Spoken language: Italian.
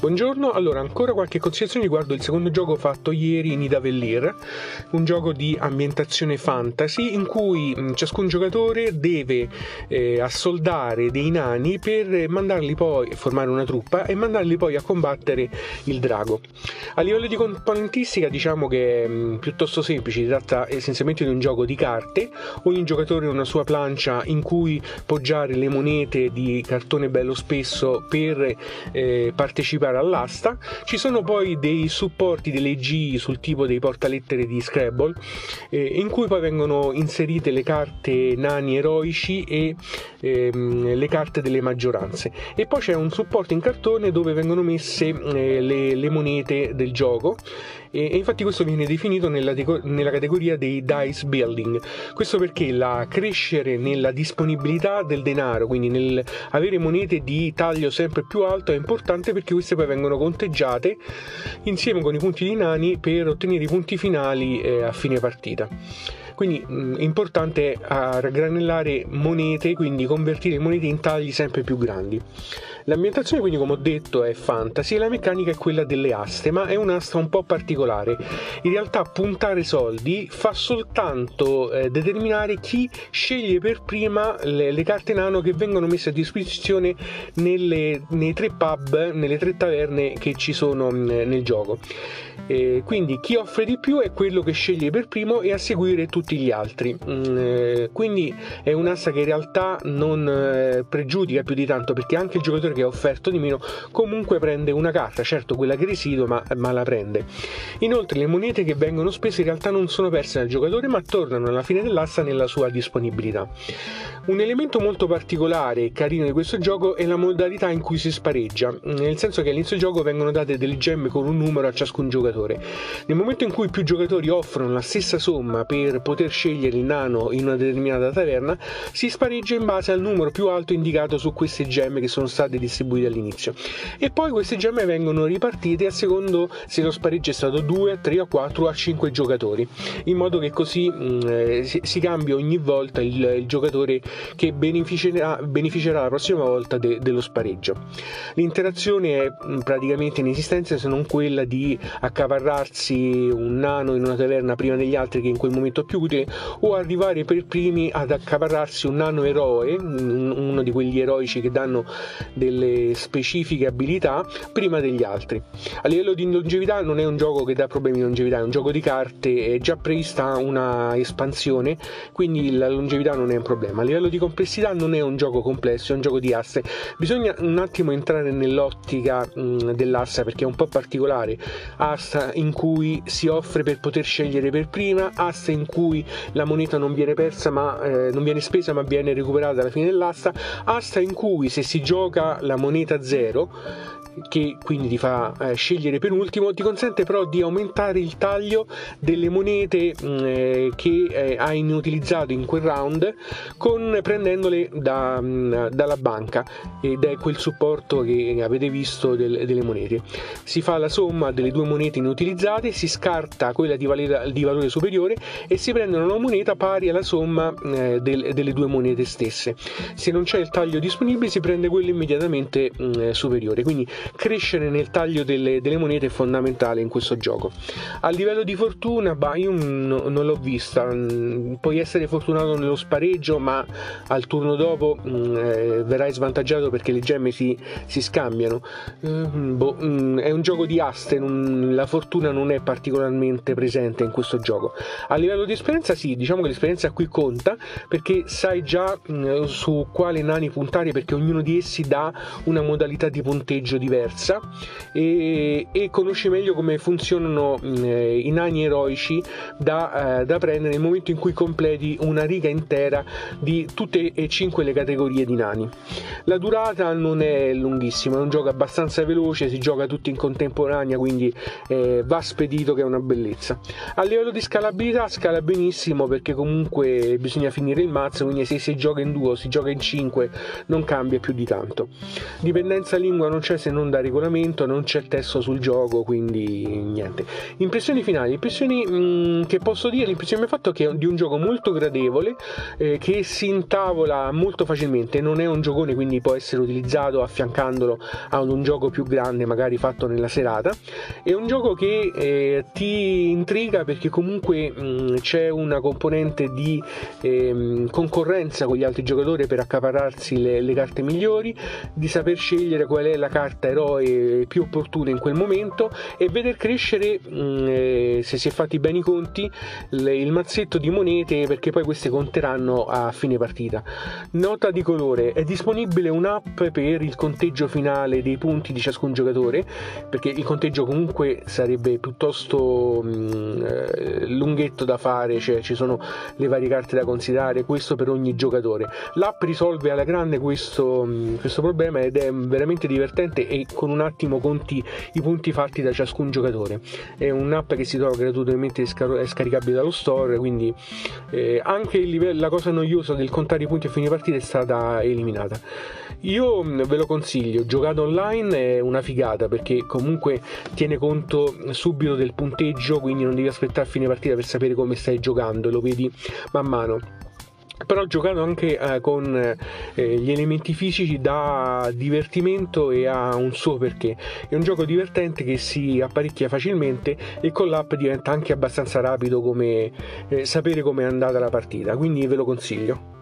Buongiorno, allora ancora qualche considerazione riguardo il secondo gioco fatto ieri, Nidavellir, un gioco di ambientazione fantasy in cui ciascun giocatore deve eh, assoldare dei nani per mandarli poi, formare una truppa e mandarli poi a combattere il drago. A livello di componentistica diciamo che è mh, piuttosto semplice, si tratta essenzialmente di un gioco di carte, ogni giocatore ha una sua plancia in cui poggiare le monete di cartone bello spesso per eh, partecipare giocare all'asta. Ci sono poi dei supporti delle G sul tipo dei portalettere di Scrabble, eh, in cui poi vengono inserite le carte nani eroici e ehm, le carte delle maggioranze. E poi c'è un supporto in cartone dove vengono messe eh, le, le monete del gioco e, infatti questo viene definito nella, nella, categoria dei dice building. Questo perché la crescere nella disponibilità del denaro, quindi nel avere monete di taglio sempre più alto è importante perché queste poi vengono conteggiate insieme con i punti di nani per ottenere i punti finali eh, a fine partita. Quindi mh, importante raggranellare monete, quindi convertire monete in tagli sempre più grandi. L'ambientazione quindi come ho detto è fantasy e la meccanica è quella delle aste, ma è un'asta un po' particolare. In realtà puntare soldi fa soltanto eh, determinare chi sceglie per prima le, le, carte nano che vengono messe a disposizione nelle, nei tre pub, nelle tre taverne che ci sono mh, nel gioco. Eh, quindi chi offre di più è quello che sceglie per primo e a seguire tutti gli altri. Mm, eh, quindi è un'asta che in realtà non eh, pregiudica più di tanto perché anche il giocatore che ha offerto di meno comunque prende una carta, certo quella che residua ma, ma la prende. Inoltre le monete che vengono spese in realtà non sono perse dal giocatore ma tornano alla fine dell'asta nella sua disponibilità. Un elemento molto particolare e carino di questo gioco è la modalità in cui si spareggia, nel senso che all'inizio del gioco vengono date delle gemme con un numero a ciascun giocatore. Nel momento in cui più giocatori offrono la stessa somma per poter scegliere il nano in una determinata taverna, si spareggia in base al numero più alto indicato su queste gemme che sono state distribuite all'inizio. E poi queste gemme vengono ripartite a secondo se lo spareggio è stato 2, 3, 4 o a 5 giocatori, in modo che così mh, mm, si, si cambia ogni volta il, il giocatore che beneficerà, beneficerà la prossima volta de, dello spareggio. L'interazione è mm, praticamente inesistente se non quella di accaparrarsi un nano in una taverna prima degli altri che in quel momento è più utile o arrivare per primi ad accaparrarsi un nano eroe, uno di quegli eroici che danno delle specifiche abilità prima degli altri. A livello di longevità non è un gioco che dà problemi di longevità, è un gioco di carte, è già prevista una espansione, quindi la longevità non è un problema. A livello di complessità non è un gioco complesso, è un gioco di asse. Bisogna un attimo entrare nell'ottica mh, dell'assa perché è un po' particolare. Asta in cui si offre per poter scegliere per prima, asta in cui la moneta non viene persa ma eh, non viene spesa ma viene recuperata alla fine dell'asta, asta in cui se si gioca la moneta zero che quindi ti fa eh, scegliere penultimo, ti consente però di aumentare il taglio delle monete mh, mm, eh, che eh, hai inutilizzato in quel round con, prendendole da, mh, mm, dalla banca ed è quel supporto che avete visto del, delle monete. Si fa la somma delle due monete inutilizzate, si scarta quella di, valera, di valore superiore e si prende una moneta pari alla somma eh, del, delle due monete stesse. Se non c'è il taglio disponibile si prende quello immediatamente mh, mm, superiore. Quindi crescere nel taglio delle, delle, monete è fondamentale in questo gioco. A livello di fortuna, bah, io non, non l'ho vista. Mm, puoi essere fortunato nello spareggio, ma al turno dopo mh, mm, eh, verrai svantaggiato perché le gemme si, si scambiano. Mm, boh, mh, è un gioco di aste, non, la fortuna non è particolarmente presente in questo gioco. A livello di esperienza, sì, diciamo che l'esperienza qui conta perché sai già mh, su quale nani puntare perché ognuno di essi dà una modalità di punteggio diversa diversa e, e conosci meglio come funzionano eh, i nani eroici da, eh, da, prendere nel momento in cui completi una riga intera di tutte e cinque le categorie di nani. La durata non è lunghissima, è un gioco abbastanza veloce, si gioca tutti in contemporanea, quindi eh, va spedito che è una bellezza. A livello di scalabilità scala benissimo perché comunque bisogna finire il mazzo, quindi se si gioca in due o si gioca in 5 non cambia più di tanto. Dipendenza lingua non c'è se non da regolamento, non c'è testo sul gioco, quindi niente. Impressioni finali, impressioni mh, mm, che posso dire, l'impressione che mi ha fatto è che è di un gioco molto gradevole, eh, che si intavola molto facilmente, non è un giocone quindi può essere utilizzato affiancandolo a un gioco più grande magari fatto nella serata. È un gioco che eh, ti intriga perché comunque mh, mm, c'è una componente di eh, concorrenza con gli altri giocatori per accaparrarsi le, le carte migliori, di saper scegliere qual è la carta eroe più opportuna in quel momento e veder crescere, mh, mm, eh, se si è fatti bene i conti, le, il mazzetto di monete perché poi queste conteranno a fine partita. Nota di colore, è disponibile un'app per il conteggio finale dei punti di ciascun giocatore, perché il conteggio comunque sarebbe piuttosto mh, mm, eh, lunghetto da fare, cioè ci sono le varie carte da considerare, questo per ogni giocatore. L'app risolve alla grande questo, mm, questo problema ed è veramente divertente e con un attimo conti i punti fatti da ciascun giocatore. È un'app che si trova gratuitamente scar- scaricabile dallo store, quindi eh, anche livello, la cosa noiosa del contare i punti a fine partita è stata eliminata. Io mm, ve lo consiglio, giocato online è una figata perché comunque tiene conto subito del punteggio, quindi non devi aspettare a fine partita per sapere come stai giocando, lo vedi man mano però giocato anche eh, con eh, gli elementi fisici dà divertimento e ha un suo perché. È un gioco divertente che si apparecchia facilmente e con l'app diventa anche abbastanza rapido come eh, sapere come è andata la partita. Quindi ve lo consiglio